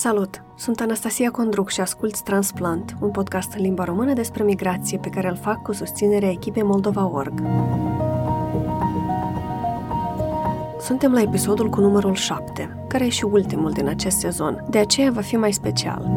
Salut! Sunt Anastasia Condruc și asculți Transplant, un podcast în limba română despre migrație pe care îl fac cu susținerea echipei Moldova.org. Suntem la episodul cu numărul 7, care e și ultimul din acest sezon, de aceea va fi mai special.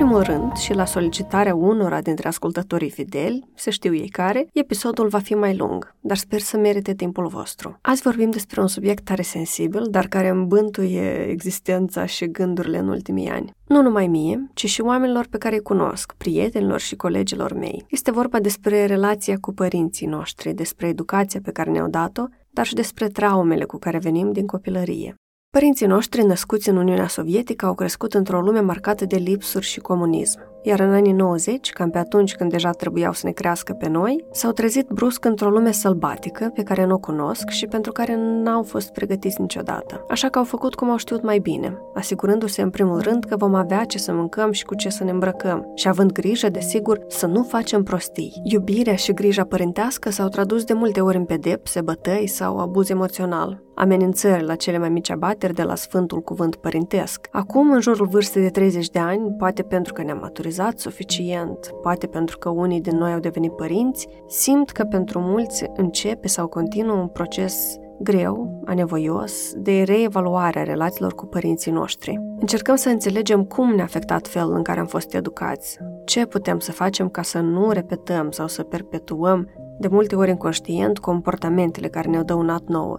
În primul rând, și la solicitarea unora dintre ascultătorii fideli, să știu ei care, episodul va fi mai lung, dar sper să merite timpul vostru. Azi vorbim despre un subiect tare sensibil, dar care îmbântuie existența și gândurile în ultimii ani. Nu numai mie, ci și oamenilor pe care îi cunosc, prietenilor și colegilor mei. Este vorba despre relația cu părinții noștri, despre educația pe care ne-au dat-o, dar și despre traumele cu care venim din copilărie. Părinții noștri, născuți în Uniunea Sovietică, au crescut într-o lume marcată de lipsuri și comunism. Iar în anii 90, cam pe atunci când deja trebuiau să ne crească pe noi, s-au trezit brusc într-o lume sălbatică pe care nu o cunosc și pentru care n-au fost pregătiți niciodată. Așa că au făcut cum au știut mai bine, asigurându-se în primul rând că vom avea ce să mâncăm și cu ce să ne îmbrăcăm și având grijă, desigur, să nu facem prostii. Iubirea și grija părintească s-au tradus de multe ori în pedepse, bătăi sau abuz emoțional amenințări la cele mai mici abateri de la Sfântul Cuvânt Părintesc. Acum, în jurul vârstei de 30 de ani, poate pentru că ne-am maturizat suficient, poate pentru că unii din noi au devenit părinți, simt că pentru mulți începe sau continuă un proces greu, anevoios, de reevaluare a relațiilor cu părinții noștri. Încercăm să înțelegem cum ne-a afectat felul în care am fost educați, ce putem să facem ca să nu repetăm sau să perpetuăm de multe ori inconștient comportamentele care ne-au dăunat nouă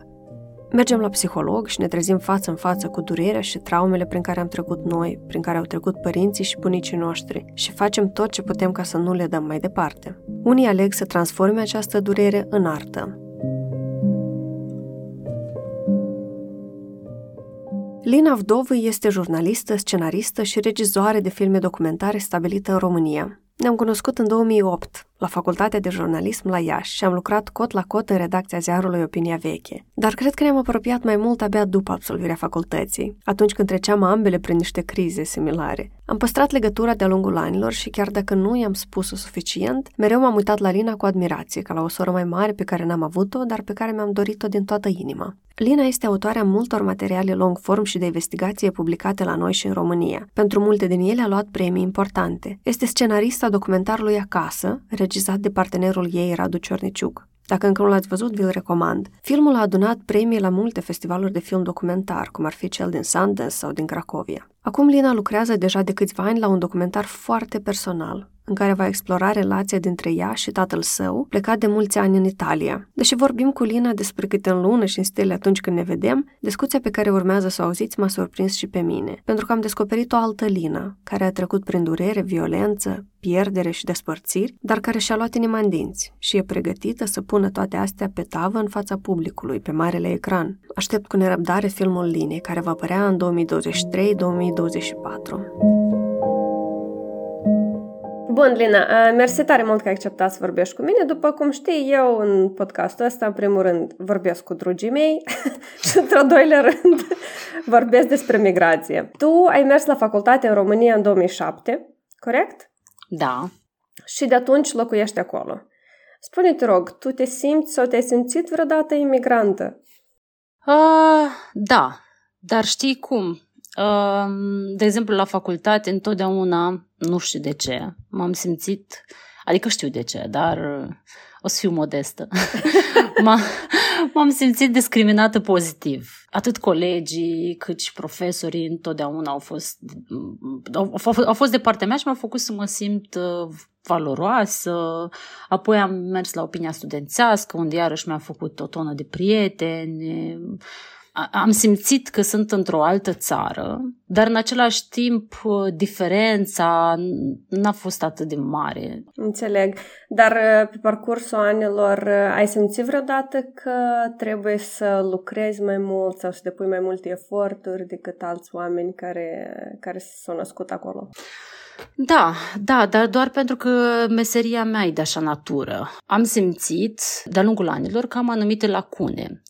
Mergem la psiholog și ne trezim față în față cu durerea și traumele prin care am trecut noi, prin care au trecut părinții și bunicii noștri și facem tot ce putem ca să nu le dăm mai departe. Unii aleg să transforme această durere în artă. Lina Vdovă este jurnalistă, scenaristă și regizoare de filme documentare stabilită în România. Ne-am cunoscut în 2008, la Facultatea de Jurnalism la Iași și am lucrat cot la cot în redacția ziarului Opinia Veche. Dar cred că ne-am apropiat mai mult abia după absolvirea facultății, atunci când treceam ambele prin niște crize similare. Am păstrat legătura de-a lungul anilor și chiar dacă nu i-am spus-o suficient, mereu m-am uitat la Lina cu admirație, ca la o soră mai mare pe care n-am avut-o, dar pe care mi-am dorit-o din toată inima. Lina este autoarea multor materiale long form și de investigație publicate la noi și în România. Pentru multe din ele a luat premii importante. Este scenarista documentarului Acasă, regizat de partenerul ei Radu Ciorniciuc. Dacă încă nu l-ați văzut, vi-l recomand. Filmul a adunat premii la multe festivaluri de film documentar, cum ar fi cel din Sundance sau din Cracovia. Acum Lina lucrează deja de câțiva ani la un documentar foarte personal, în care va explora relația dintre ea și tatăl său, plecat de mulți ani în Italia. Deși vorbim cu Lina despre câte în lună și în stele atunci când ne vedem, discuția pe care urmează să o auziți m-a surprins și pe mine, pentru că am descoperit o altă Lina, care a trecut prin durere, violență, pierdere și despărțiri, dar care și-a luat inima în dinți și e pregătită să pună toate astea pe tavă în fața publicului, pe marele ecran. Aștept cu nerăbdare filmul Linii, care va apărea în 2023-2024. Bun, Lina, mersi tare mult că ai acceptat să vorbești cu mine. După cum știi, eu în podcastul ăsta, în primul rând, vorbesc cu drugii mei și, într-al doilea rând, vorbesc despre migrație. Tu ai mers la facultate în România în 2007, corect? Da. Și de atunci locuiești acolo. Spune-te, rog, tu te simți sau te-ai simțit vreodată imigrantă? Uh, da, dar știi cum? De exemplu, la facultate, întotdeauna, nu știu de ce, m-am simțit, adică știu de ce, dar o să fiu modestă. M-am simțit discriminată pozitiv. Atât colegii, cât și profesorii întotdeauna au fost, au, au fost de partea mea și m-au făcut să mă simt uh, valoroasă. Apoi am mers la opinia studențească, unde iarăși mi-a făcut o tonă de prieteni am simțit că sunt într-o altă țară, dar în același timp uh, diferența n-a fost atât de mare. Înțeleg. Dar uh, pe parcursul anilor uh, ai simțit vreodată că trebuie să lucrezi mai mult sau să depui mai multe eforturi decât alți oameni care, care s-au născut acolo? Da, da, dar doar pentru că meseria mea e de așa natură. Am simțit, de-a lungul anilor, că am anumite lacune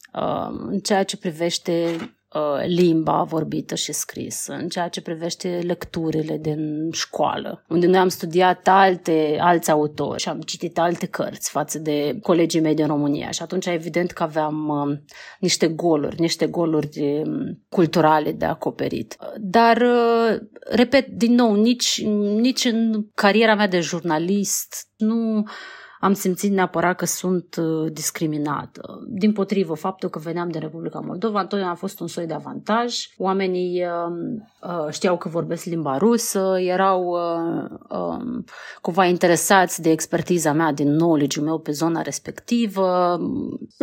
în ceea ce privește uh, limba vorbită și scrisă, în ceea ce privește lecturile din școală, unde noi am studiat alte, alți autori și am citit alte cărți față de colegii mei din România și atunci evident că aveam uh, niște goluri, niște goluri um, culturale de acoperit. Dar, uh, repet, din nou, nici, nici în cariera mea de jurnalist nu am simțit neapărat că sunt uh, discriminată. Din potrivă, faptul că veneam din Republica Moldova întotdeauna a fost un soi de avantaj. Oamenii uh, uh, știau că vorbesc limba rusă, erau uh, uh, cumva interesați de expertiza mea din knowledge meu pe zona respectivă.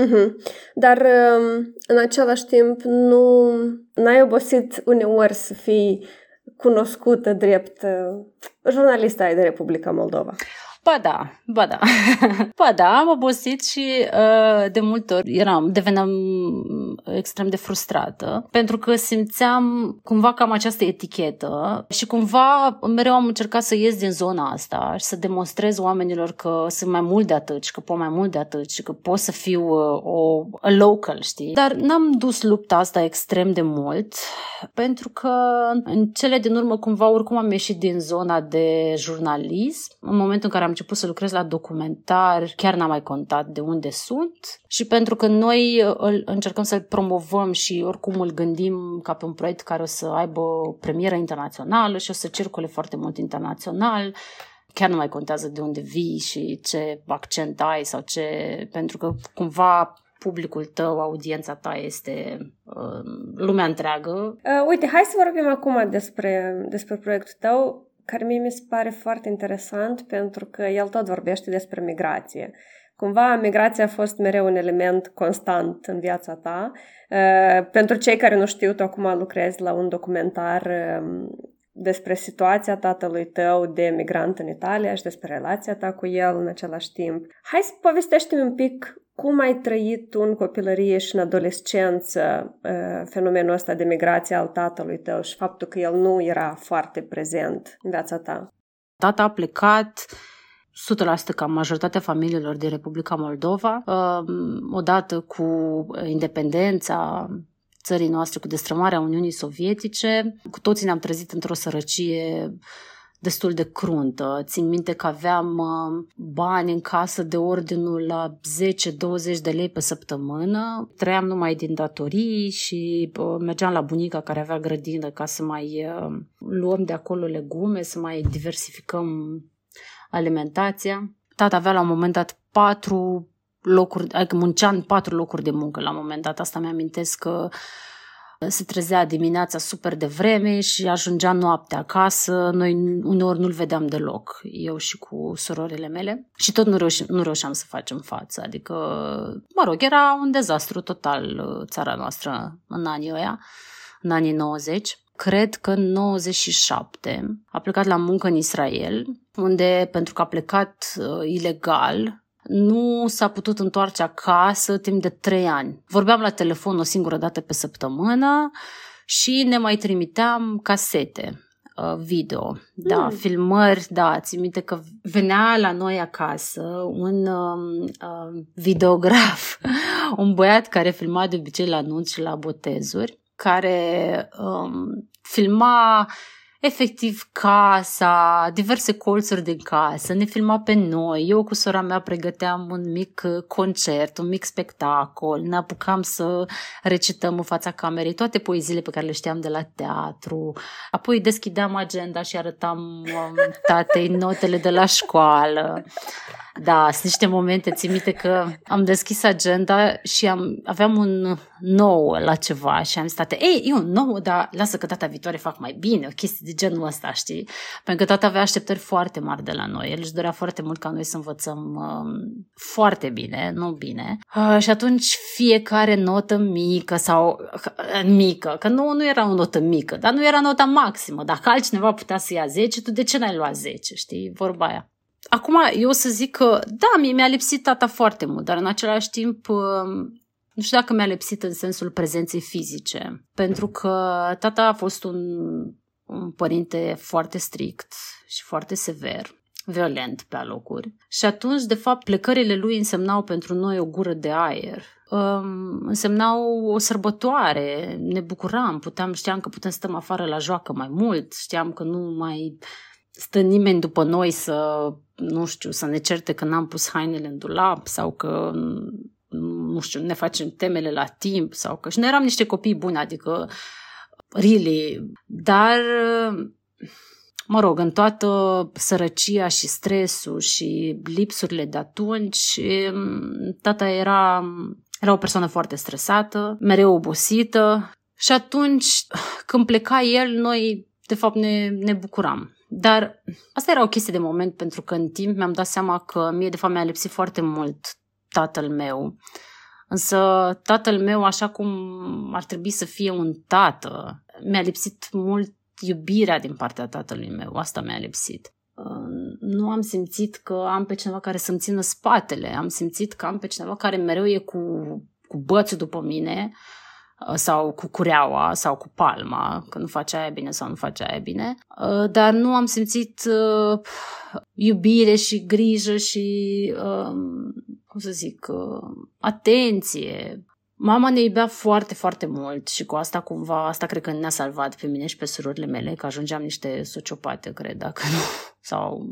Uh-huh. Dar uh, în același timp nu n-ai obosit uneori să fii cunoscută drept uh, jurnalistă ai de Republica Moldova. Ba da, ba da. ba da, am obosit și uh, de multe ori eram, deveneam extrem de frustrată pentru că simțeam cumva cam această etichetă și cumva mereu am încercat să ies din zona asta și să demonstrez oamenilor că sunt mai mult de atât și că pot mai mult de atât și că pot să fiu uh, o a local, știi? Dar n-am dus lupta asta extrem de mult pentru că în cele din urmă cumva oricum am ieșit din zona de jurnalism în momentul în care am început să lucrez la documentar, chiar n-am mai contat de unde sunt și pentru că noi uh, îl încercăm să-l promovăm și oricum îl gândim ca pe un proiect care o să aibă o premieră internațională și o să circule foarte mult internațional, chiar nu mai contează de unde vii și ce accent ai sau ce, pentru că cumva publicul tău, audiența ta este uh, lumea întreagă. Uh, uite, hai să vorbim acum despre, despre proiectul tău care mie mi se pare foarte interesant pentru că el tot vorbește despre migrație. Cumva migrația a fost mereu un element constant în viața ta. Uh, pentru cei care nu știu, tu acum lucrezi la un documentar um, despre situația tatălui tău de migrant în Italia și despre relația ta cu el în același timp. Hai să povestește un pic cum ai trăit tu în copilărie și în adolescență uh, fenomenul ăsta de migrație al tatălui tău și faptul că el nu era foarte prezent în viața ta? Tata a plecat 100% ca majoritatea familiilor din Republica Moldova, uh, odată cu independența țării noastre, cu destrămarea Uniunii Sovietice. Cu toții ne-am trezit într-o sărăcie destul de cruntă. Țin minte că aveam uh, bani în casă de ordinul la 10-20 de lei pe săptămână. Trăiam numai din datorii și uh, mergeam la bunica care avea grădină ca să mai uh, luăm de acolo legume, să mai diversificăm alimentația. Tata avea la un moment dat patru locuri, adică muncea în patru locuri de muncă la un moment dat. Asta mi-amintesc că se trezea dimineața super de vreme și ajungea noaptea acasă. Noi uneori nu-l vedeam deloc, eu și cu surorile mele. Și tot nu, reuș- nu reușeam să facem față. Adică, mă rog, era un dezastru total uh, țara noastră în anii ăia, în anii 90 cred că în 97 a plecat la muncă în Israel, unde pentru că a plecat uh, ilegal, nu s-a putut întoarce acasă timp de trei ani. Vorbeam la telefon o singură dată pe săptămână și ne mai trimiteam casete uh, video, da, mm. filmări, da, țin minte că venea la noi acasă un um, uh, videograf, un băiat care filma de obicei la anunți și la botezuri, care um, filma efectiv casa, diverse colțuri din casă, ne filma pe noi. Eu cu sora mea pregăteam un mic uh, concert, un mic spectacol, ne apucam să recităm în fața camerei toate poeziile pe care le știam de la teatru. Apoi deschideam agenda și arătam um, tatei notele de la școală. Da, sunt niște momente, țin minte că am deschis agenda și am, aveam un nou la ceva și am zis, tate, ei, e un nou, dar lasă că data viitoare fac mai bine, o chestie de genul ăsta, știi? Pentru că tata avea așteptări foarte mari de la noi. El își dorea foarte mult ca noi să învățăm um, foarte bine, nu bine. Uh, și atunci fiecare notă mică sau uh, mică, că nu, nu era o notă mică, dar nu era nota maximă. Dacă altcineva putea să ia 10, tu de ce n-ai luat 10, știi? Vorba aia. Acum, eu o să zic că, da, mie mi-a lipsit tata foarte mult, dar în același timp, um, nu știu dacă mi-a lipsit în sensul prezenței fizice, pentru că tata a fost un, un părinte foarte strict și foarte sever, violent pe alocuri. Și atunci, de fapt, plecările lui însemnau pentru noi o gură de aer um, însemnau o sărbătoare, ne bucuram, puteam, știam că putem stăm afară la joacă mai mult, știam că nu mai stă nimeni după noi să, nu știu, să ne certe că n-am pus hainele în dulap sau că nu știu, ne facem temele la timp sau că și noi eram niște copii buni, adică really, dar mă rog, în toată sărăcia și stresul și lipsurile de atunci, tata era, era o persoană foarte stresată, mereu obosită și atunci când pleca el, noi de fapt ne, ne bucuram. Dar asta era o chestie de moment pentru că în timp mi-am dat seama că mie de fapt mi-a lipsit foarte mult tatăl meu. Însă tatăl meu, așa cum ar trebui să fie un tată, mi-a lipsit mult iubirea din partea tatălui meu. Asta mi-a lipsit. Uh, nu am simțit că am pe cineva care să-mi țină spatele. Am simțit că am pe cineva care mereu e cu, cu bățul după mine uh, sau cu cureaua sau cu palma, că nu face aia bine sau nu face aia bine. Uh, dar nu am simțit iubire și grijă și, um, cum să zic, atenție, Mama ne iubea foarte, foarte mult și cu asta cumva, asta cred că ne-a salvat pe mine și pe surorile mele, că ajungeam niște sociopate, cred, dacă nu, sau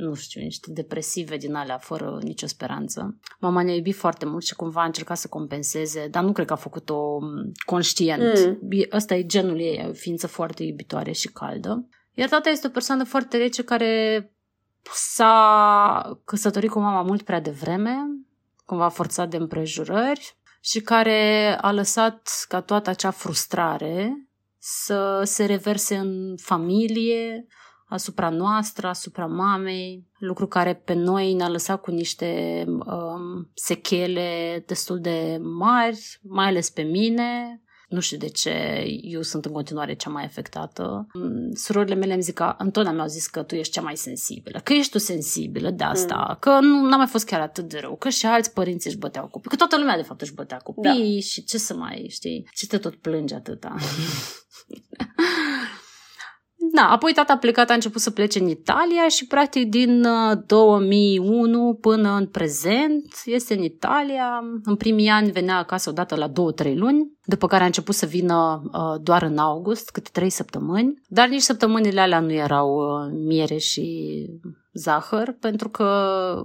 nu știu, niște depresive din alea, fără nicio speranță. Mama ne-a iubit foarte mult și cumva a încercat să compenseze, dar nu cred că a făcut-o conștient. Mm. Ăsta e genul ei, o ființă foarte iubitoare și caldă. Iar tata este o persoană foarte rece care s-a căsătorit cu mama mult prea devreme, cumva forțat de împrejurări și care a lăsat ca toată acea frustrare să se reverse în familie, asupra noastră, asupra mamei, lucru care pe noi ne-a lăsat cu niște um, sechele destul de mari, mai ales pe mine, nu știu de ce eu sunt în continuare cea mai afectată. Mm, surorile mele îmi zic că întotdeauna mi-au zis că tu ești cea mai sensibilă, că ești tu sensibilă de asta, mm. că nu n-a mai fost chiar atât de rău, că și alți părinți își băteau copii, că toată lumea de fapt își bătea copii da. și ce să mai știi, ce te tot plângi atâta. Da, apoi tata a plecat, a început să plece în Italia și practic din 2001 uh, până în prezent este în Italia. În primii ani venea acasă odată la 2-3 luni, după care a început să vină uh, doar în august, câte 3 săptămâni, dar nici săptămânile alea nu erau uh, miere și zahăr, pentru că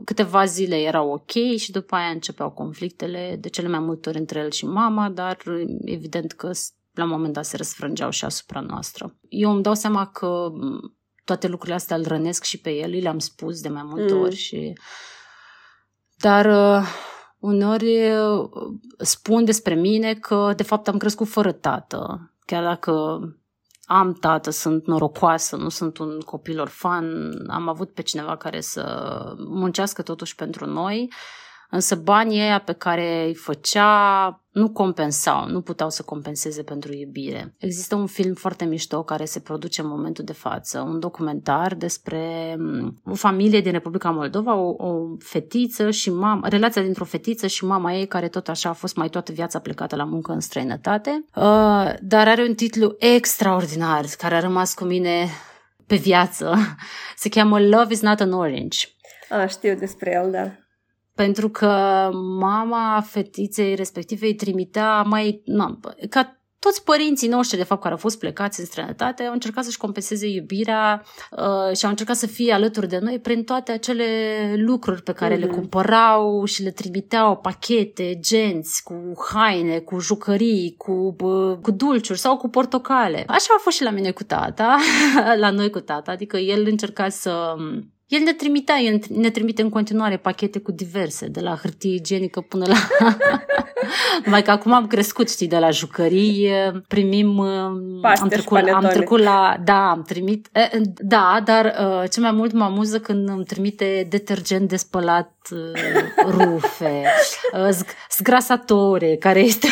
câteva zile erau ok și după aia începeau conflictele, de cele mai multe ori între el și mama, dar evident că la un moment dat se răsfrângeau și asupra noastră. Eu îmi dau seama că toate lucrurile astea îl rănesc și pe el, le-am spus de mai multe mm. ori și... Dar uh, uneori uh, spun despre mine că de fapt am crescut fără tată. Chiar dacă am tată, sunt norocoasă, nu sunt un copil orfan, am avut pe cineva care să muncească totuși pentru noi Însă banii ăia pe care îi făcea nu compensau, nu puteau să compenseze pentru iubire. Există un film foarte mișto care se produce în momentul de față, un documentar despre mm, o familie din Republica Moldova, o, o fetiță și mama, relația dintre o fetiță și mama ei, care tot așa a fost mai toată viața plecată la muncă în străinătate, uh, dar are un titlu extraordinar care a rămas cu mine pe viață. Se cheamă Love is not an orange. A, știu despre el, da pentru că mama fetiței respective îi trimitea mai... Na, ca toți părinții noștri, de fapt, care au fost plecați în străinătate, au încercat să-și compenseze iubirea uh, și au încercat să fie alături de noi prin toate acele lucruri pe care mm-hmm. le mhm. cumpărau și le trimiteau pachete, genți, cu haine, cu jucării, cu, uh, cu dulciuri sau cu portocale. Așa a fost și la mine cu tata, la noi cu tata, adică el încerca să el ne trimitea, el ne trimite în continuare pachete cu diverse, de la hârtie igienică până la... Mai că acum am crescut, știi, de la jucării, primim... Paște am trecut, am trecut la... Da, am trimit... Da, dar uh, ce mai mult mă amuză când îmi trimite detergent de spălat uh, rufe, uh, zgrasatore, care este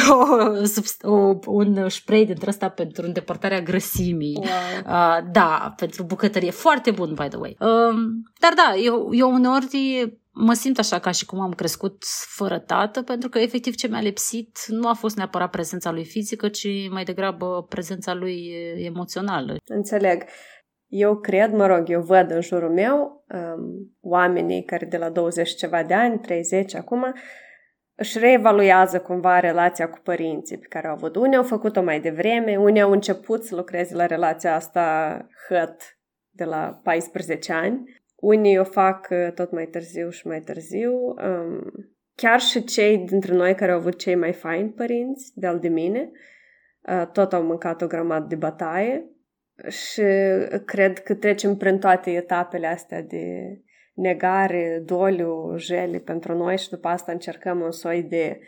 o, o, un spray dintre ăsta pentru îndepărtarea grăsimii. Wow. Uh, da, pentru bucătărie. Foarte bun, by the way. Uh, dar da, eu, eu uneori mă simt așa ca și cum am crescut fără tată, pentru că efectiv ce mi-a lipsit nu a fost neapărat prezența lui fizică, ci mai degrabă prezența lui emoțională. Înțeleg. Eu cred, mă rog, eu văd în jurul meu um, oamenii care de la 20 ceva de ani, 30 acum, își reevaluează cumva relația cu părinții pe care au avut. Unii au făcut-o mai devreme, unii au început să lucreze la relația asta hăt de la 14 ani, unii o fac uh, tot mai târziu și mai târziu. Um, chiar și cei dintre noi care au avut cei mai faini părinți, de-al de mine, uh, tot au mâncat o grămadă de bătaie și cred că trecem prin toate etapele astea de negare, doliu, jele pentru noi și după asta încercăm un soi de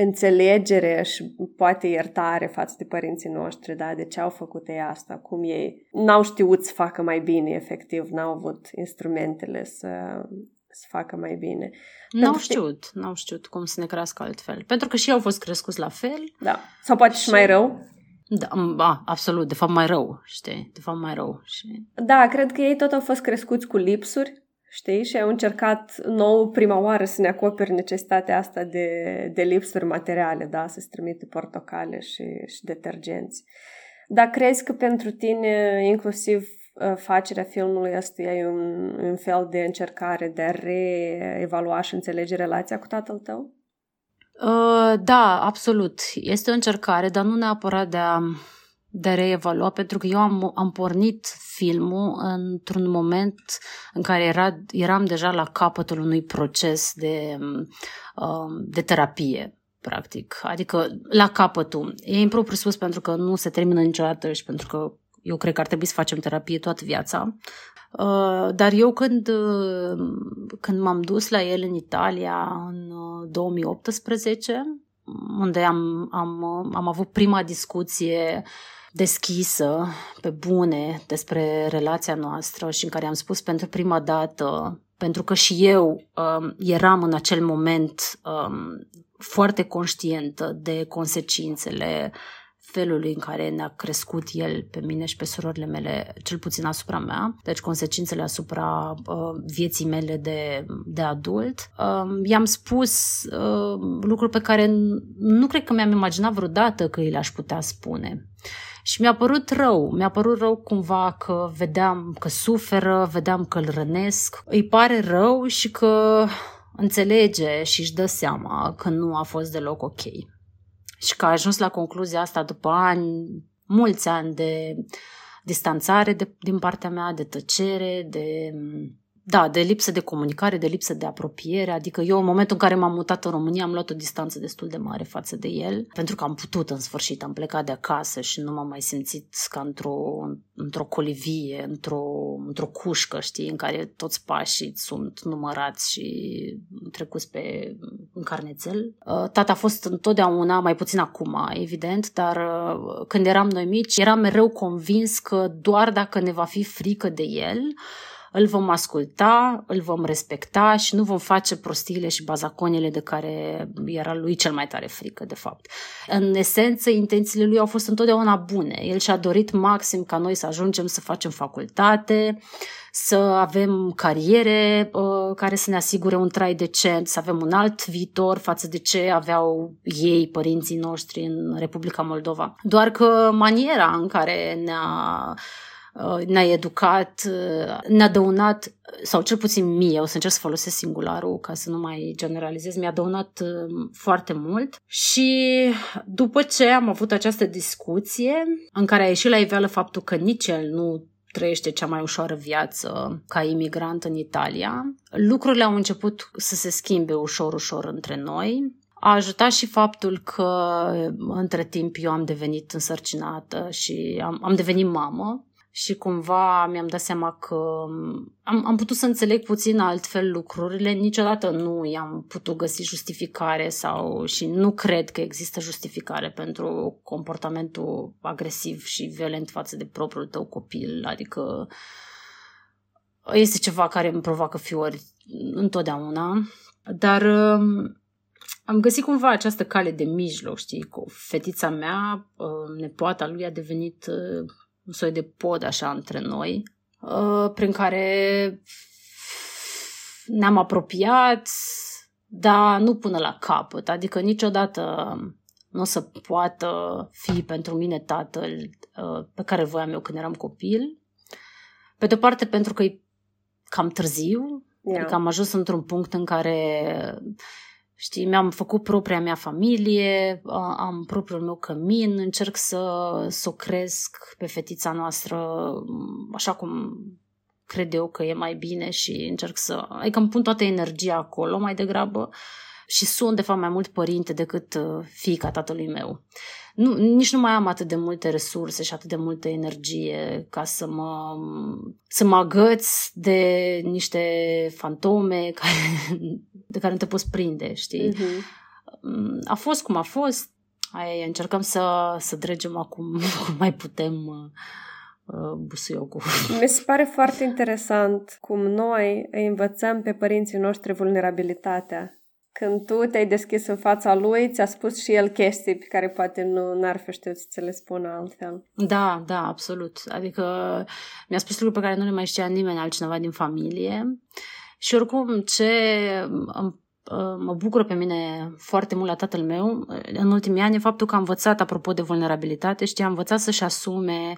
înțelegere și poate iertare față de părinții noștri, da, de ce au făcut ei asta, cum ei n-au știut să facă mai bine, efectiv, n-au avut instrumentele să, să facă mai bine. N-au știut, n-au știut cum să ne crească altfel. Pentru că și ei au fost crescuți la fel. Da, sau poate și, și mai rău. Da, ba, absolut, de fapt mai rău, știi, de fapt mai rău. Și... Da, cred că ei tot au fost crescuți cu lipsuri știi? Și au încercat nou prima oară să ne acoperi necesitatea asta de, de lipsuri materiale, da? Să-ți trimite portocale și, și detergenți. Dar crezi că pentru tine, inclusiv uh, facerea filmului ăsta e un, un fel de încercare de a reevalua și înțelege relația cu tatăl tău? Uh, da, absolut. Este o încercare, dar nu neapărat de a de a reevalua, pentru că eu am, am pornit filmul într-un moment în care era, eram deja la capătul unui proces de, um, de terapie, practic. Adică la capătul. E impropriu spus pentru că nu se termină niciodată și pentru că eu cred că ar trebui să facem terapie toată viața. Uh, dar eu când, uh, când m-am dus la el în Italia în 2018, uh, unde am, am, am avut prima discuție uh, deschisă, pe bune, despre relația noastră și în care am spus pentru prima dată, pentru că și eu um, eram în acel moment um, foarte conștientă de consecințele felului în care ne-a crescut el pe mine și pe surorile mele, cel puțin asupra mea, deci consecințele asupra uh, vieții mele de, de adult. Uh, i-am spus uh, lucruri pe care nu cred că mi-am imaginat vreodată că îi le-aș putea spune. Și mi-a părut rău, mi-a părut rău cumva că vedeam că suferă, vedeam că îl rănesc. Îi pare rău și că înțelege și își dă seama că nu a fost deloc ok. Și că a ajuns la concluzia asta după ani, mulți ani de distanțare de, din partea mea, de tăcere, de da, de lipsă de comunicare, de lipsă de apropiere, adică eu în momentul în care m-am mutat în România am luat o distanță destul de mare față de el, pentru că am putut în sfârșit, am plecat de acasă și nu m-am mai simțit ca într-o, într-o colivie, într-o, într-o cușcă, știi, în care toți pașii sunt numărați și trecuți pe în carnețel. Uh, tata a fost întotdeauna, mai puțin acum, evident, dar uh, când eram noi mici, eram mereu convins că doar dacă ne va fi frică de el, îl vom asculta, îl vom respecta și nu vom face prostiile și bazaconile de care era lui cel mai tare frică, de fapt. În esență, intențiile lui au fost întotdeauna bune. El și-a dorit maxim ca noi să ajungem să facem facultate, să avem cariere uh, care să ne asigure un trai decent, să avem un alt viitor față de ce aveau ei, părinții noștri în Republica Moldova. Doar că maniera în care ne-a Uh, ne-a educat, uh, ne-a dăunat, sau cel puțin mie, o să încerc să folosesc singularul ca să nu mai generalizez, mi-a dăunat uh, foarte mult și după ce am avut această discuție în care a ieșit la iveală faptul că nici el nu trăiește cea mai ușoară viață ca imigrant în Italia, lucrurile au început să se schimbe ușor, ușor între noi. A ajutat și faptul că între timp eu am devenit însărcinată și am, am devenit mamă și cumva mi-am dat seama că um, am, am putut să înțeleg puțin altfel lucrurile. Niciodată nu i-am putut găsi justificare sau și nu cred că există justificare pentru comportamentul agresiv și violent față de propriul tău copil. Adică este ceva care îmi provoacă fiori întotdeauna. Dar um, am găsit cumva această cale de mijloc, știi, cu fetița mea, uh, nepoata lui a devenit uh, un soi de pod așa între noi, uh, prin care ne-am apropiat, dar nu până la capăt. Adică niciodată nu o să poată fi pentru mine tatăl uh, pe care voiam eu când eram copil. Pe de-o parte pentru că e cam târziu, yeah. adică am ajuns într-un punct în care Știi, mi-am făcut propria mea familie, am propriul meu cămin, încerc să, să o cresc pe fetița noastră așa cum cred eu că e mai bine și încerc să... Adică îmi pun toată energia acolo mai degrabă și sunt de fapt mai mult părinte decât uh, fiica tatălui meu. Nu, nici nu mai am atât de multe resurse și atât de multă energie ca să mă, să mă agăț de niște fantome care, de care nu te poți prinde, știi? Uh-huh. A fost cum a fost. Aia, încercăm să, să dregem acum cum mai putem uh, Uh, busuiocul. Mi se pare foarte interesant cum noi îi învățăm pe părinții noștri vulnerabilitatea. Când tu te-ai deschis în fața lui, ți-a spus și el chestii pe care poate nu n-ar fi știut să ți le spună altfel. Da, da, absolut. Adică mi-a spus lucruri pe care nu le mai știa nimeni altcineva din familie. Și oricum, ce mă bucură pe mine foarte mult la tatăl meu în ultimii ani e faptul că am învățat, apropo de vulnerabilitate, știi, am învățat să-și asume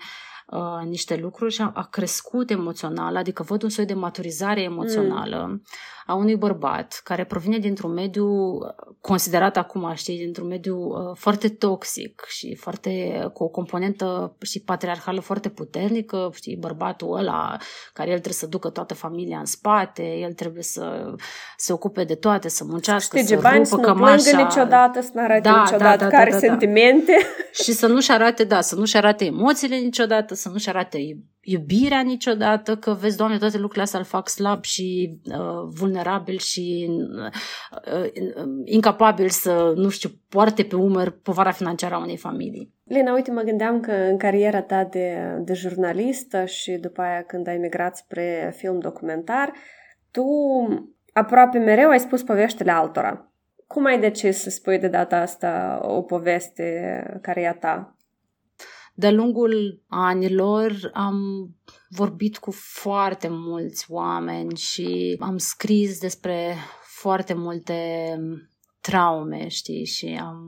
uh, niște lucruri și a, a crescut emoțional, adică văd un soi de maturizare emoțională mm. A unui bărbat care provine dintr-un mediu considerat acum, știi, dintr-un mediu uh, foarte toxic și foarte cu o componentă și patriarhală foarte puternică, știi, bărbatul ăla care el trebuie să ducă toată familia în spate, el trebuie să se ocupe de toate, să muncească, Știi, să bani, rupă să nu plângă niciodată, să nu arate da, niciodată. da, da, care da, da, sentimente. Și să nu-și arate, da, să nu-și arate emoțiile niciodată, să nu-și arate iubirea niciodată, că vezi, Doamne, toate lucrurile astea îl fac slab și uh, vulnerabil și uh, uh, incapabil să, nu știu, poarte pe umăr povara financiară a unei familii. Lena, uite, mă gândeam că în cariera ta de, de jurnalistă și după aia când ai migrat spre film documentar, tu aproape mereu ai spus poveștile altora. Cum ai decis să spui de data asta o poveste care e a ta? De-a lungul anilor am vorbit cu foarte mulți oameni și am scris despre foarte multe traume, știi, și am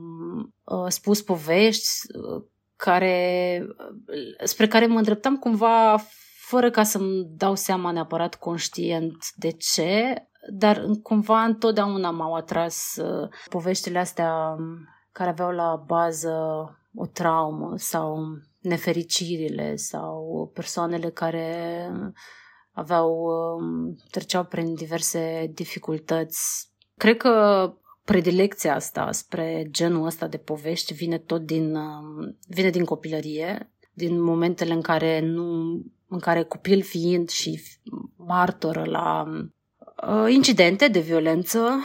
uh, spus povești uh, care, uh, spre care mă îndreptam cumva fără ca să-mi dau seama neapărat conștient de ce, dar cumva întotdeauna m-au atras uh, poveștile astea care aveau la bază o traumă sau nefericirile sau persoanele care aveau, um, treceau prin diverse dificultăți. Cred că predilecția asta spre genul ăsta de povești vine tot din, um, vine din copilărie, din momentele în care nu în care copil fiind și martoră la uh, incidente de violență,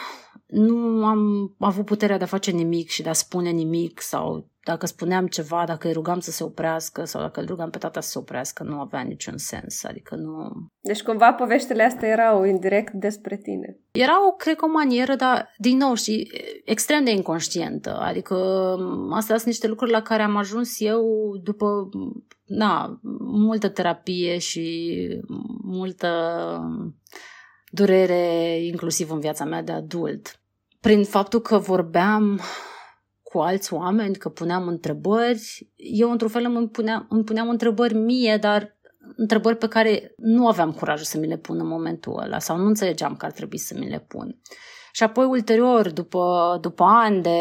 nu am avut puterea de a face nimic și de a spune nimic sau dacă spuneam ceva, dacă îi rugam să se oprească sau dacă îl rugam pe tata să se oprească, nu avea niciun sens. Adică nu... Deci cumva poveștile astea erau indirect despre tine. Era, cred că, o manieră, dar, din nou, și extrem de inconștientă. Adică astea sunt niște lucruri la care am ajuns eu după, na, multă terapie și multă durere, inclusiv în viața mea de adult. Prin faptul că vorbeam cu alți oameni, că puneam întrebări, eu într-un fel îmi puneam, îmi puneam întrebări mie, dar întrebări pe care nu aveam curajul să mi le pun în momentul ăla sau nu înțelegeam că ar trebui să mi le pun. Și apoi, ulterior, după, după ani de,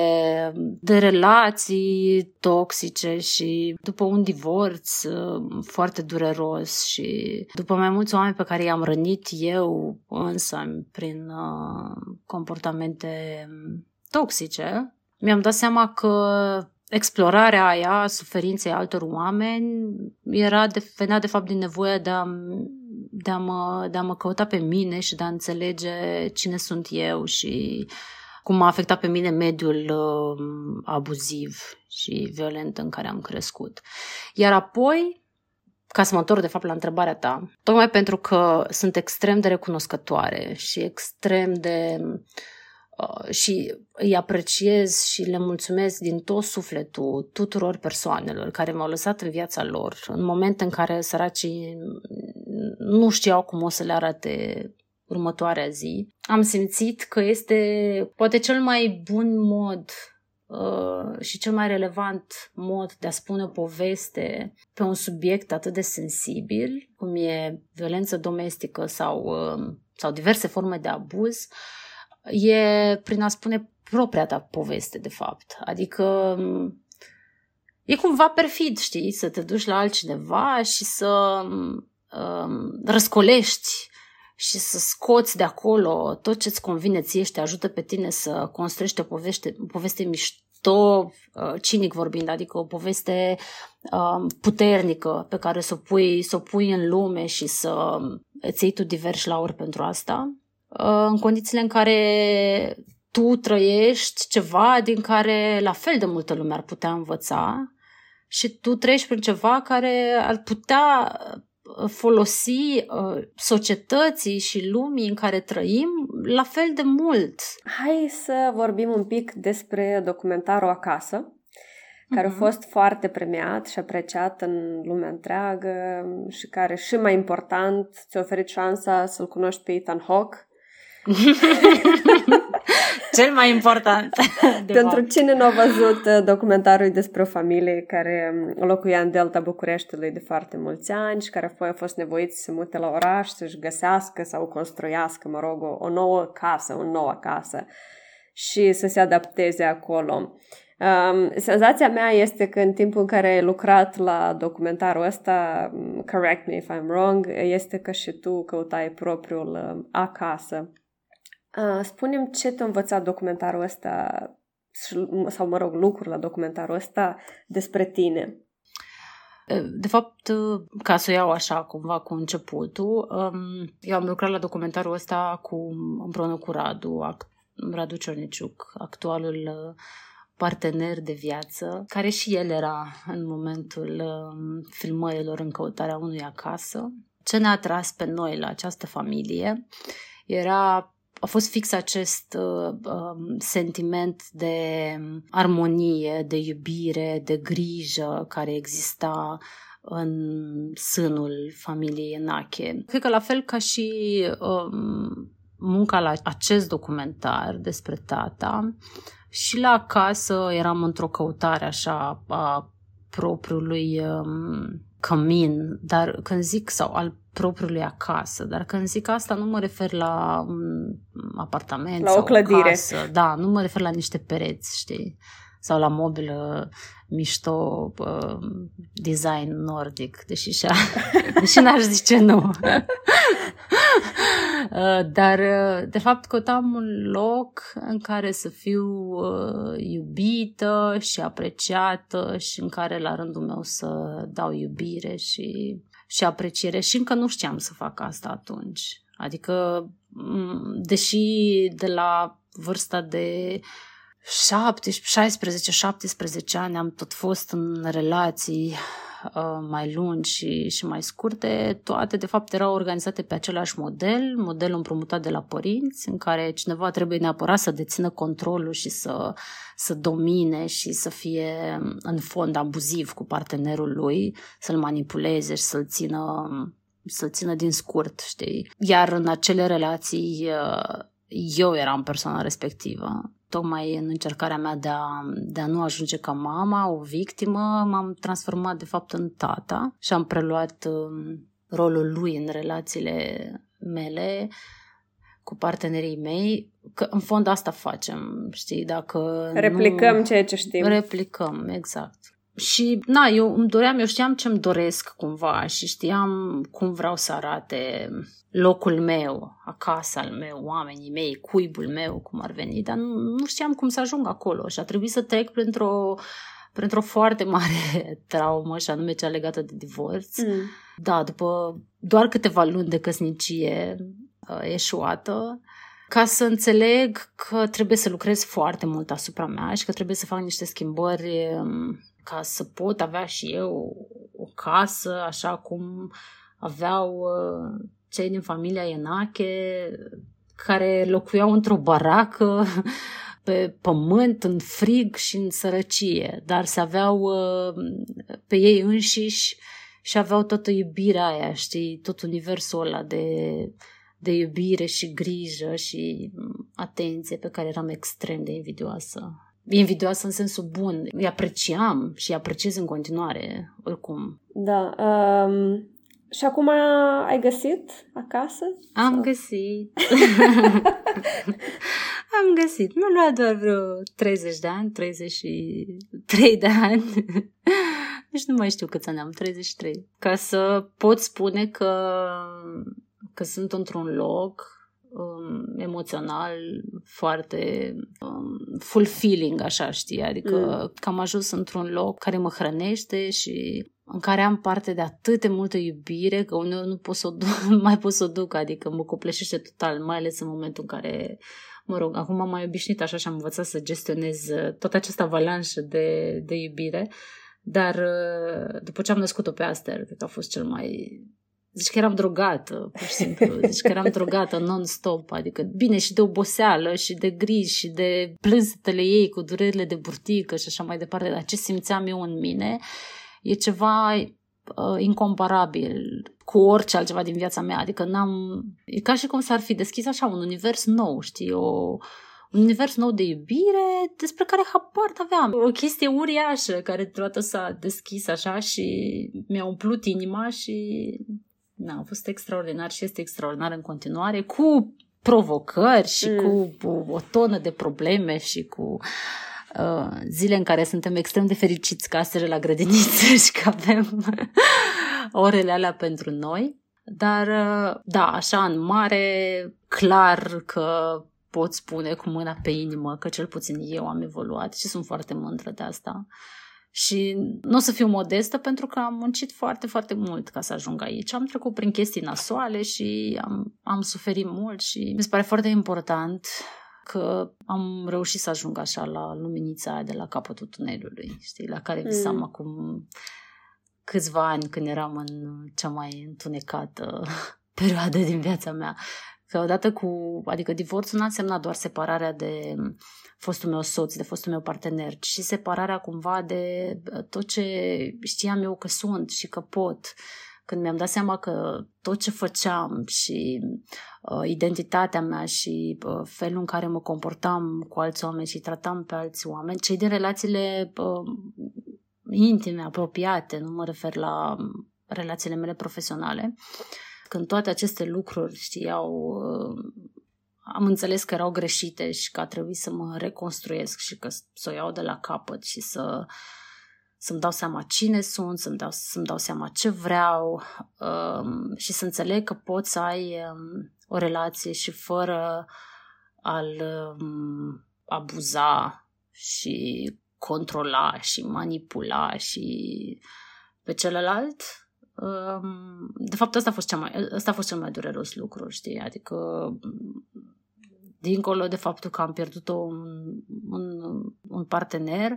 de relații toxice și după un divorț uh, foarte dureros și după mai mulți oameni pe care i-am rănit eu însă prin uh, comportamente toxice, mi-am dat seama că explorarea aia, suferinței altor oameni, era de, venea de fapt din nevoia de a, de, a mă, de a mă căuta pe mine și de a înțelege cine sunt eu și cum m-a afectat pe mine mediul uh, abuziv și violent în care am crescut. Iar apoi, ca să mă întorc de fapt la întrebarea ta, tocmai pentru că sunt extrem de recunoscătoare și extrem de uh, Uh, și îi apreciez și le mulțumesc din tot sufletul tuturor persoanelor care m-au lăsat în viața lor, în moment în care săracii nu știau cum o să le arate următoarea zi. Am simțit că este poate cel mai bun mod uh, și cel mai relevant mod de a spune o poveste pe un subiect atât de sensibil, cum e violență domestică sau, uh, sau diverse forme de abuz, uh, e prin a spune propria ta poveste, de fapt. Adică e cumva perfid, știi, să te duci la altcineva și să um, răscolești și să scoți de acolo tot ce-ți convine ție și te ajută pe tine să construiești o poveste, o poveste mișto, uh, cinic vorbind, adică o poveste uh, puternică pe care să o pui, să o pui în lume și să îți iei tu diversi lauri pentru asta, uh, în condițiile în care tu trăiești ceva din care la fel de multă lume ar putea învăța și tu trăiești prin ceva care ar putea uh, folosi uh, societății și lumii în care trăim la fel de mult. Hai să vorbim un pic despre documentarul Acasă, care uh-huh. a mhm. fost foarte premiat și apreciat în lumea întreagă și care, și mai important, ți-a oferit șansa să-l cunoști pe Ethan Hawke. Cel mai important. Pentru fapt. cine nu a văzut uh, documentarul despre o familie care um, locuia în delta Bucureștiului de foarte mulți ani și care apoi a fost nevoit să se mute la oraș, să-și găsească sau construiască, mă rog, o, o nouă casă, o nouă casă și să se adapteze acolo. Um, senzația mea este că în timpul în care ai lucrat la documentarul ăsta, um, correct me if I'm wrong, este că și tu căutai propriul um, acasă. Uh, spunem ce te-a învățat documentarul ăsta sau, mă rog, lucruri la documentarul ăsta despre tine. De fapt, ca să o iau așa cumva cu începutul, eu am lucrat la documentarul ăsta cu, împreună cu Radu, Radu Ciorniciuc, actualul partener de viață, care și el era în momentul filmărilor în căutarea unui acasă. Ce ne-a atras pe noi la această familie era a fost fix acest uh, um, sentiment de armonie, de iubire, de grijă care exista în sânul familiei Enache. Cred că la fel ca și um, munca la acest documentar despre tata, și la acasă eram într-o căutare așa a propriului um, cămin, dar când zic, sau al propriului acasă, dar când zic asta nu mă refer la un apartament la sau o clădire. O casă. Da, nu mă refer la niște pereți, știi? Sau la mobilă mișto, uh, design nordic, deși, și deși n-aș zice nu. Uh, dar, uh, de fapt, căutam un loc în care să fiu uh, iubită și apreciată și în care, la rândul meu, să dau iubire și, și apreciere. Și încă nu știam să fac asta atunci. Adică, deși de la vârsta de 16-17 ani am tot fost în relații Uh, mai lungi și, și mai scurte, toate de fapt erau organizate pe același model, modelul împrumutat de la părinți, în care cineva trebuie neapărat să dețină controlul și să, să domine și să fie în fond abuziv cu partenerul lui, să-l manipuleze și să-l țină, să-l țină din scurt, știi? Iar în acele relații uh, eu eram persoana respectivă tocmai în încercarea mea de a, de a nu ajunge ca mama, o victimă, m-am transformat de fapt în tata și am preluat um, rolul lui în relațiile mele cu partenerii mei, că în fond asta facem, știi, dacă Replicăm nu... ceea ce știm. Replicăm, exact. Și, na, eu îmi doream, eu știam ce-mi doresc cumva și știam cum vreau să arate locul meu, acasă al meu, oamenii mei, cuibul meu, cum ar veni, dar nu, nu știam cum să ajung acolo și a trebuit să trec printr-o, printr-o foarte mare traumă și anume cea legată de divorț. Mm. Da, după doar câteva luni de căsnicie uh, eșuată, ca să înțeleg că trebuie să lucrez foarte mult asupra mea și că trebuie să fac niște schimbări um, ca să pot avea și eu o casă așa cum aveau uh, cei din familia Enache care locuiau într-o baracă pe pământ, în frig și în sărăcie, dar se aveau uh, pe ei înșiși și aveau toată iubirea aia, știi, tot universul ăla de, de iubire și grijă și atenție pe care eram extrem de invidioasă. Invidioasă în sensul bun. Îi apreciam și îi apreciez în continuare, oricum. Da. Um, și acum ai găsit acasă? Am sau? găsit. Am găsit. Nu lua doar vreo 30 de ani, 33 de ani. Nici nu mai știu câți ani am, 33. Ca să pot spune că, că sunt într-un loc um, emoțional foarte um, fulfilling, așa știi, adică mm. că am ajuns într-un loc care mă hrănește și în care am parte de atât de multă iubire că uneori nu pot să o duc, mai pot să o duc, adică mă copleșește total, mai ales în momentul în care mă rog, acum am mai obișnuit așa și am învățat să gestionez uh, toată această avalanșă de, de iubire, dar uh, după ce am născut-o pe Aster, cred că a fost cel mai Zici că eram drogată, pur și simplu. Zici că eram drogată non-stop. Adică, bine, și de oboseală, și de griji, și de plânsetele ei cu durerile de burtică și așa mai departe. Dar ce simțeam eu în mine e ceva uh, incomparabil cu orice altceva din viața mea. Adică n-am... E ca și cum s-ar fi deschis așa un univers nou, știi? O, un univers nou de iubire despre care habar aveam. O chestie uriașă care deodată s-a deschis așa și mi-a umplut inima și na, a fost extraordinar și este extraordinar în continuare cu provocări și mm. cu o tonă de probleme și cu uh, zile în care suntem extrem de fericiți ca să la grădiniță și că avem orele alea pentru noi. Dar, uh, da, așa, în mare, clar că pot spune cu mâna pe inimă că cel puțin eu am evoluat și sunt foarte mândră de asta. Și nu o să fiu modestă pentru că am muncit foarte, foarte mult ca să ajung aici. Am trecut prin chestii nasoale și am, am suferit mult și mi se pare foarte important că am reușit să ajung așa la luminița aia de la capătul tunelului, știi, la care visam mm. acum câțiva ani când eram în cea mai întunecată perioadă din viața mea. Că odată cu, adică divorțul n-a însemnat doar separarea de fostul meu soț, de fostul meu partener, ci și separarea cumva de tot ce știam eu că sunt și că pot. Când mi-am dat seama că tot ce făceam și uh, identitatea mea și uh, felul în care mă comportam cu alți oameni și tratam pe alți oameni, cei din relațiile uh, intime, apropiate, nu mă refer la relațiile mele profesionale, când toate aceste lucruri știau uh, am înțeles că erau greșite și că a trebuit să mă reconstruiesc și că să o iau de la capăt și să să-mi dau seama cine sunt, să-mi dau, să-mi dau seama ce vreau um, și să înțeleg că poți să ai um, o relație și fără a-l um, abuza și controla și manipula și pe celălalt. Um, de fapt, asta a fost, cea mai, asta a fost cel mai dureros lucru, știi? Adică dincolo de faptul că am pierdut un, un, un partener,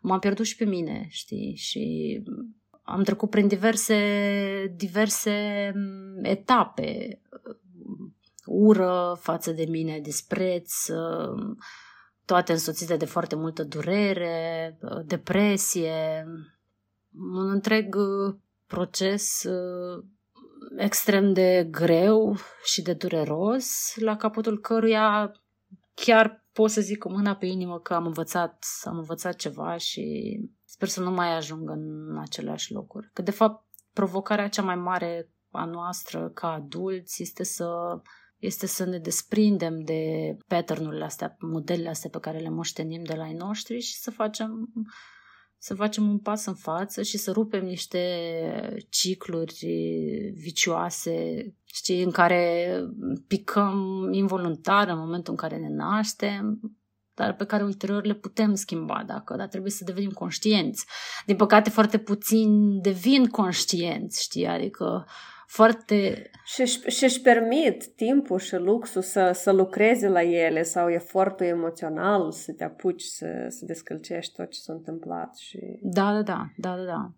m-am pierdut și pe mine, știi? Și am trecut prin diverse, diverse mm, etape. Ură față de mine, dispreț, toate însoțite de foarte multă durere, depresie, un întreg proces extrem de greu și de dureros, la capătul căruia chiar pot să zic cu mâna pe inimă că am învățat, am învățat ceva și sper să nu mai ajung în aceleași locuri. Că de fapt provocarea cea mai mare a noastră ca adulți este să este să ne desprindem de pattern astea, modelele astea pe care le moștenim de la ai noștri și să facem să facem un pas în față și să rupem niște cicluri vicioase, știi, în care picăm involuntar în momentul în care ne naștem, dar pe care ulterior le putem schimba, dacă, dar trebuie să devenim conștienți. Din păcate, foarte puțin devin conștienți, știi, adică foarte... Și își permit timpul și luxul să, să lucreze la ele sau efortul emoțional să te apuci să, să descălcești tot ce s-a întâmplat. Și... Da, da, da, da, da, da.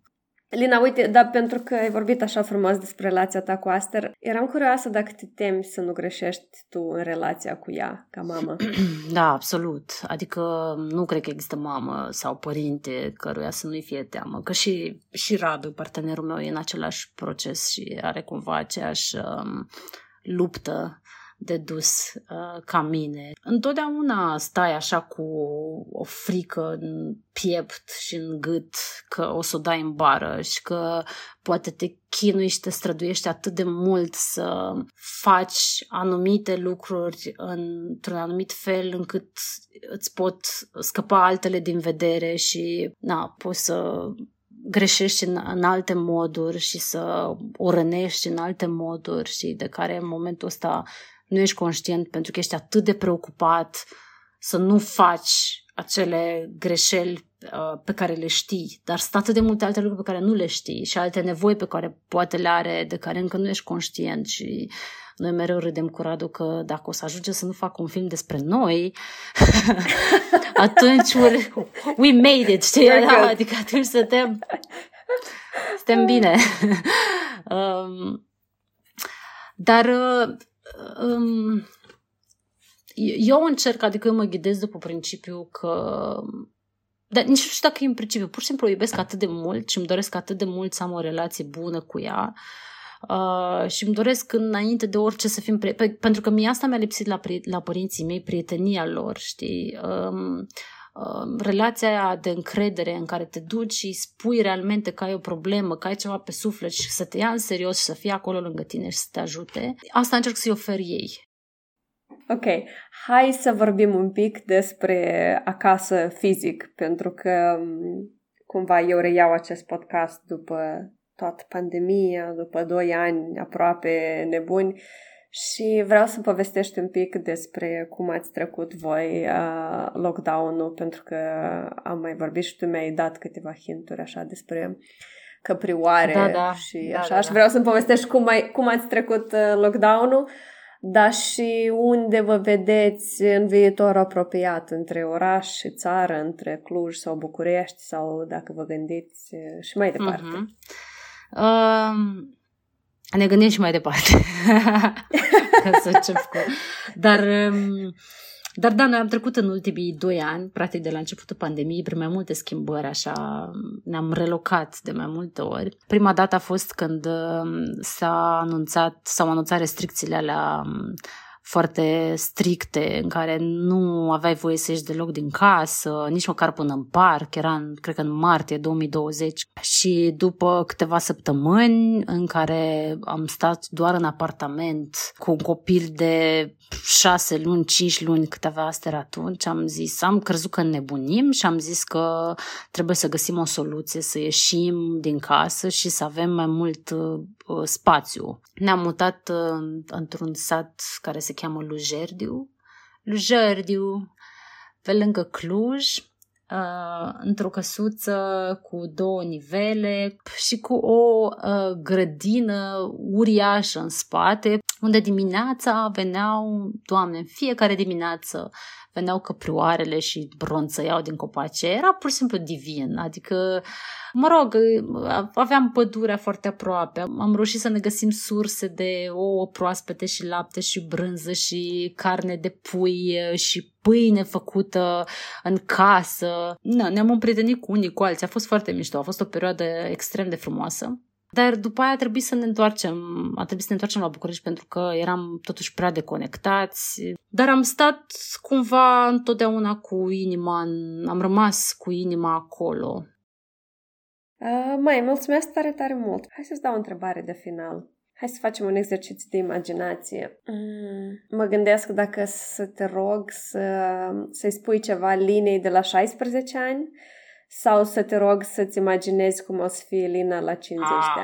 Lina, uite, dar pentru că ai vorbit așa frumos despre relația ta cu Aster, eram curioasă dacă te temi să nu greșești tu în relația cu ea, ca mamă. Da, absolut. Adică nu cred că există mamă sau părinte căruia să nu-i fie teamă. Că și, și Radu, partenerul meu, e în același proces și are cumva aceeași um, luptă de dus uh, ca mine. Întotdeauna stai așa cu o frică în piept și în gât că o să o dai în bară și că poate te chinui și te străduiești atât de mult să faci anumite lucruri într-un anumit fel încât îți pot scăpa altele din vedere și na, poți să greșești în, în alte moduri și să o rănești în alte moduri și de care în momentul ăsta nu ești conștient pentru că ești atât de preocupat să nu faci acele greșeli uh, pe care le știi, dar sunt atât de multe alte lucruri pe care nu le știi și alte nevoi pe care poate le are, de care încă nu ești conștient și noi mereu râdem cu Radu că dacă o să ajunge să nu fac un film despre noi, atunci we made it, știi? Da, adică atunci suntem, suntem bine. um, dar uh, um, eu încerc, adică eu mă ghidez după principiu că dar nici nu știu dacă e în principiu, pur și simplu o iubesc atât de mult și îmi doresc atât de mult să am o relație bună cu ea uh, și îmi doresc înainte de orice să fim, pri- pentru că mie asta mi-a lipsit la, pri- la părinții mei, prietenia lor, știi, um, um, relația aia de încredere în care te duci și spui realmente că ai o problemă, că ai ceva pe suflet și să te ia în serios și să fie acolo lângă tine și să te ajute. Asta încerc să-i ofer ei. Ok, hai să vorbim un pic despre acasă fizic, pentru că um, cumva eu reiau acest podcast după toată pandemia, după doi ani aproape nebuni și vreau să povestești un pic despre cum ați trecut voi uh, lockdown-ul, pentru că am mai vorbit și tu mi-ai dat câteva hinturi așa despre căprioare da, da, și da, așa. Da, da. Și vreau să-mi povestești cum, ai, cum ați trecut uh, lockdown-ul, dar și unde vă vedeți în viitor apropiat, între oraș și țară, între Cluj sau București, sau dacă vă gândiți uh, și mai departe. Uh-huh. Uh, ne gândim și mai departe. Ca să încep cu... Dar, um, dar da, noi am trecut în ultimii doi ani, practic de la începutul pandemiei, prin mai multe schimbări, așa, ne-am relocat de mai multe ori. Prima dată a fost când um, s-a anunțat, s-au anunțat restricțiile alea um, foarte stricte, în care nu aveai voie să ieși deloc din casă, nici măcar până în parc, era, în, cred că în martie 2020. Și după câteva săptămâni în care am stat doar în apartament cu un copil de șase luni, cinci luni, cât avea asta era atunci, am zis, am crezut că nebunim și am zis că trebuie să găsim o soluție, să ieșim din casă și să avem mai mult uh, spațiu. Ne-am mutat uh, într-un sat care se cheamă Lujerdiu. Lujerdiu, pe lângă Cluj, uh, într-o căsuță cu două nivele și cu o uh, grădină uriașă în spate, unde dimineața veneau, doamne, în fiecare dimineață veneau căprioarele și bronțăiau din copace. Era pur și simplu divin, adică, mă rog, aveam pădurea foarte aproape. Am reușit să ne găsim surse de ouă proaspete și lapte și brânză și carne de pui și pâine făcută în casă. Na, ne-am împrietenit cu unii, cu alții. A fost foarte mișto. A fost o perioadă extrem de frumoasă. Dar după aia a trebuit să ne întoarcem, a trebuit să ne întoarcem la București pentru că eram totuși prea deconectați. Dar am stat cumva întotdeauna cu inima, în, am rămas cu inima acolo. Uh, mai, mulțumesc tare, tare mult. Hai să-ți dau o întrebare de final. Hai să facem un exercițiu de imaginație. Mm, mă gândesc dacă să te rog să, să-i spui ceva linei de la 16 ani sau să te rog să-ți imaginezi cum o să fie Lina la 50 ah. de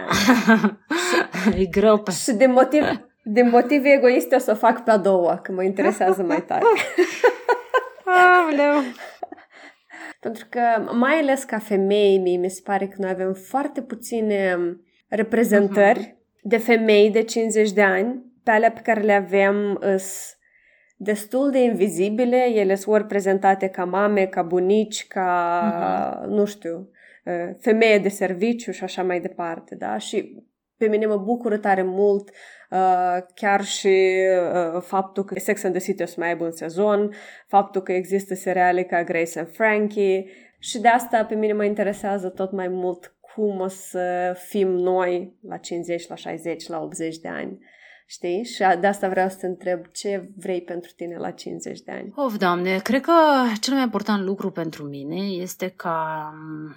ani. e greu pe... Și de motiv, de motive egoiste o să o fac pe a doua, că mă interesează mai tare. Aoleu! Pentru că, mai ales ca femei, mie mi se pare că noi avem foarte puține reprezentări uh-huh. de femei de 50 de ani. Pe alea pe care le avem îs destul de invizibile, ele sunt ori prezentate ca mame, ca bunici, ca, uh-huh. nu știu, uh, femeie de serviciu și așa mai departe, da? Și pe mine mă bucură tare mult uh, chiar și uh, faptul că Sex and the City o să mai aibă un sezon, faptul că există seriale ca Grace and Frankie și de asta pe mine mă interesează tot mai mult cum o să fim noi la 50, la 60, la 80 de ani. Știi? Și de asta vreau să te întreb ce vrei pentru tine la 50 de ani. Of, Doamne, cred că cel mai important lucru pentru mine este ca mm,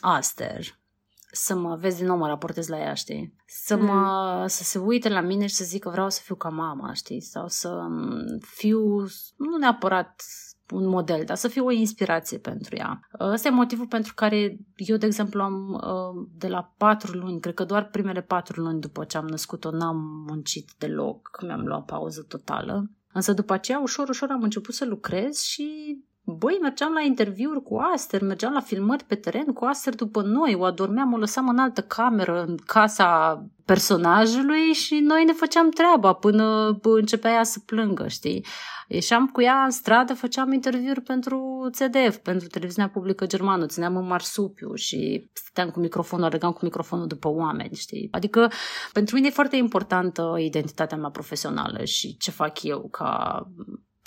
Aster să mă vezi din nou, mă raportez la ea, știi? Să, mă, mm. să se uite la mine și să zică vreau să fiu ca mama, știi? Sau să mm, fiu, nu neapărat un model, dar să fie o inspirație pentru ea. Ăsta e motivul pentru care eu, de exemplu, am uh, de la patru luni, cred că doar primele patru luni după ce am născut-o, n-am muncit deloc, mi-am luat pauză totală. Însă după aceea, ușor, ușor am început să lucrez și Băi, mergeam la interviuri cu Aster, mergeam la filmări pe teren cu Aster după noi, o adormeam, o lăsam în altă cameră, în casa personajului și noi ne făceam treaba până începea ea să plângă, știi? Ieșeam cu ea în stradă, făceam interviuri pentru CDF, pentru televiziunea publică germană, țineam în marsupiu și stăteam cu microfonul, alergam cu microfonul după oameni, știi? Adică pentru mine e foarte importantă identitatea mea profesională și ce fac eu ca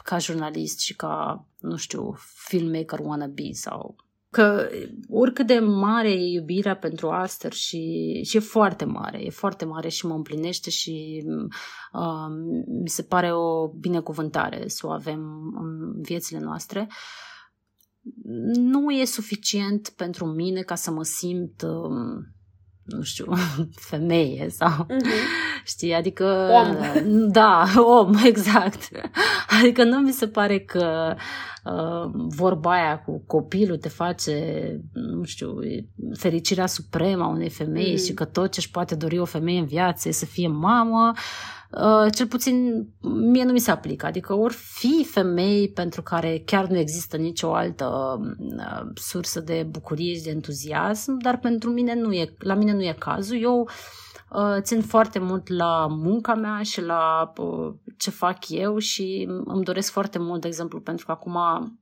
ca jurnalist și ca, nu știu, filmmaker wannabe sau că oricât de mare e iubirea pentru Aster și, și e foarte mare, e foarte mare și mă împlinește și uh, mi se pare o binecuvântare să o avem în viețile noastre. Nu e suficient pentru mine ca să mă simt uh, nu știu, femeie sau, uh-huh. știi, adică... Om. Da, om, exact. Adică nu mi se pare că uh, vorba aia cu copilul te face, nu știu, fericirea supremă a unei femei uh-huh. și că tot ce-și poate dori o femeie în viață e să fie mamă. Uh, cel puțin mie nu mi se aplică. Adică ori fi femei pentru care chiar nu există nicio altă uh, sursă de bucurie și de entuziasm, dar pentru mine nu e, la mine nu e cazul. Eu uh, țin foarte mult la munca mea și la uh, ce fac eu și îmi doresc foarte mult, de exemplu, pentru că acum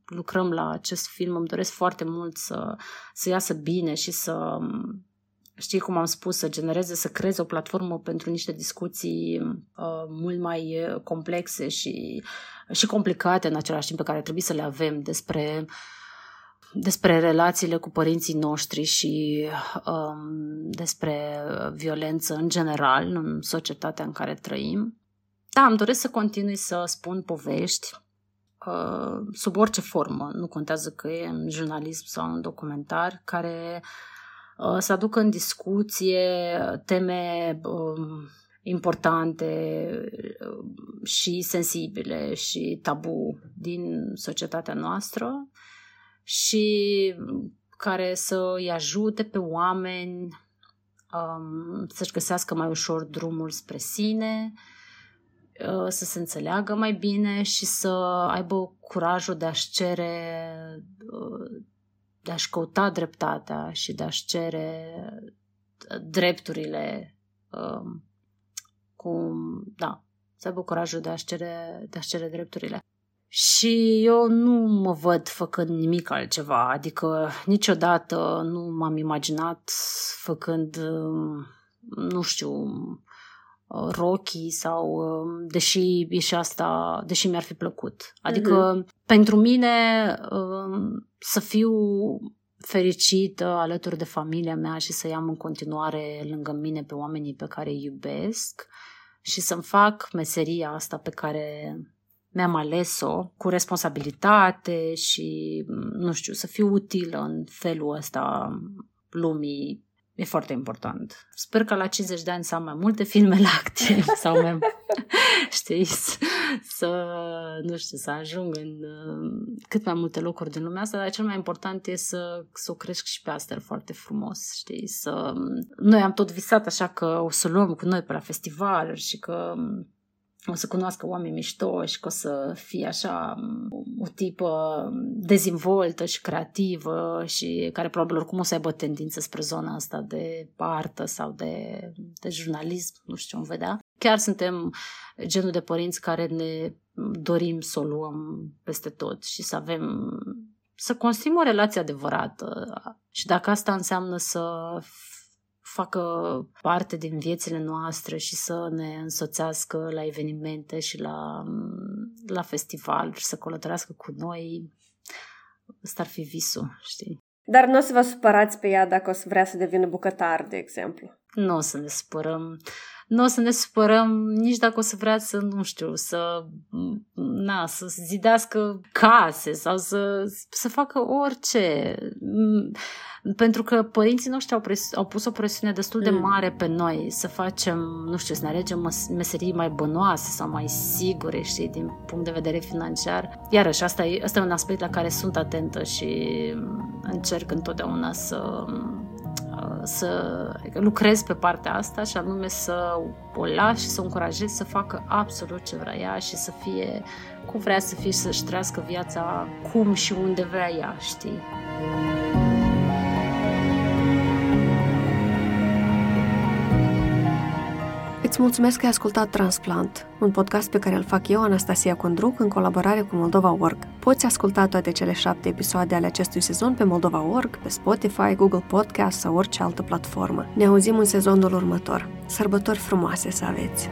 lucrăm la acest film, îmi doresc foarte mult să, să iasă bine și să știi cum am spus, să genereze, să creeze o platformă pentru niște discuții uh, mult mai uh, complexe și, și complicate în același timp pe care trebuie să le avem despre despre relațiile cu părinții noștri și um, despre violență în general în societatea în care trăim. Da, îmi doresc să continui să spun povești uh, sub orice formă, nu contează că e în jurnalism sau în documentar, care uh, Uh, să aducă în discuție teme um, importante uh, și sensibile și tabu din societatea noastră și care să îi ajute pe oameni um, să-și găsească mai ușor drumul spre sine, uh, să se înțeleagă mai bine și să aibă curajul de a-și cere de a-și căuta dreptatea și de a-și cere drepturile um, cu, da, să aibă curajul de a-și cere, de a-și cere drepturile. Și eu nu mă văd făcând nimic altceva, adică niciodată nu m-am imaginat făcând, um, nu știu, Rocky sau um, deși e și asta, deși mi-ar fi plăcut. Adică uh-huh. pentru mine um, să fiu fericită alături de familia mea și să am în continuare lângă mine pe oamenii pe care îi iubesc și să-mi fac meseria asta pe care mi-am ales-o cu responsabilitate și, nu știu, să fiu utilă în felul ăsta lumii E foarte important. Sper că la 50 de ani să am mai multe filme la activ sau mai, știi, să, nu știu, să ajung în uh, cât mai multe locuri din lumea asta, dar cel mai important e să, să o cresc și pe asta foarte frumos, știi, să... Noi am tot visat așa că o să luăm cu noi pe la festivaluri și că o să cunoască oameni mișto și că o să fie așa o tipă dezvoltă și creativă și care probabil oricum o să aibă tendință spre zona asta de artă sau de, de jurnalism, nu știu ce vom vedea. Chiar suntem genul de părinți care ne dorim să o luăm peste tot și să avem să construim o relație adevărată și dacă asta înseamnă să facă parte din viețile noastre și să ne însoțească la evenimente și la, la festival și să călătorească cu noi. Ăsta ar fi visul, știi? Dar nu o să vă supărați pe ea dacă o să vrea să devină bucătar, de exemplu. nu o să ne supărăm nu o să ne supărăm nici dacă o să vrea să, nu știu, să, na, să zidească case sau să, să facă orice. Pentru că părinții noștri au, pres- au pus o presiune destul de mm. mare pe noi să facem, nu știu, să ne alegem meserii mai bănoase sau mai sigure, știi, din punct de vedere financiar. Iarăși, asta e, asta e un aspect la care sunt atentă și încerc întotdeauna să să lucrez pe partea asta și anume să o las și să o încurajez să facă absolut ce vrea ea și să fie cum vrea să fie și să-și trăiască viața cum și unde vrea ea, știi? Îți mulțumesc că ai ascultat Transplant, un podcast pe care îl fac eu, Anastasia Condruc, în colaborare cu Moldova.org. Poți asculta toate cele șapte episoade ale acestui sezon pe Moldova.org, pe Spotify, Google Podcast sau orice altă platformă. Ne auzim în sezonul următor. Sărbători frumoase să aveți!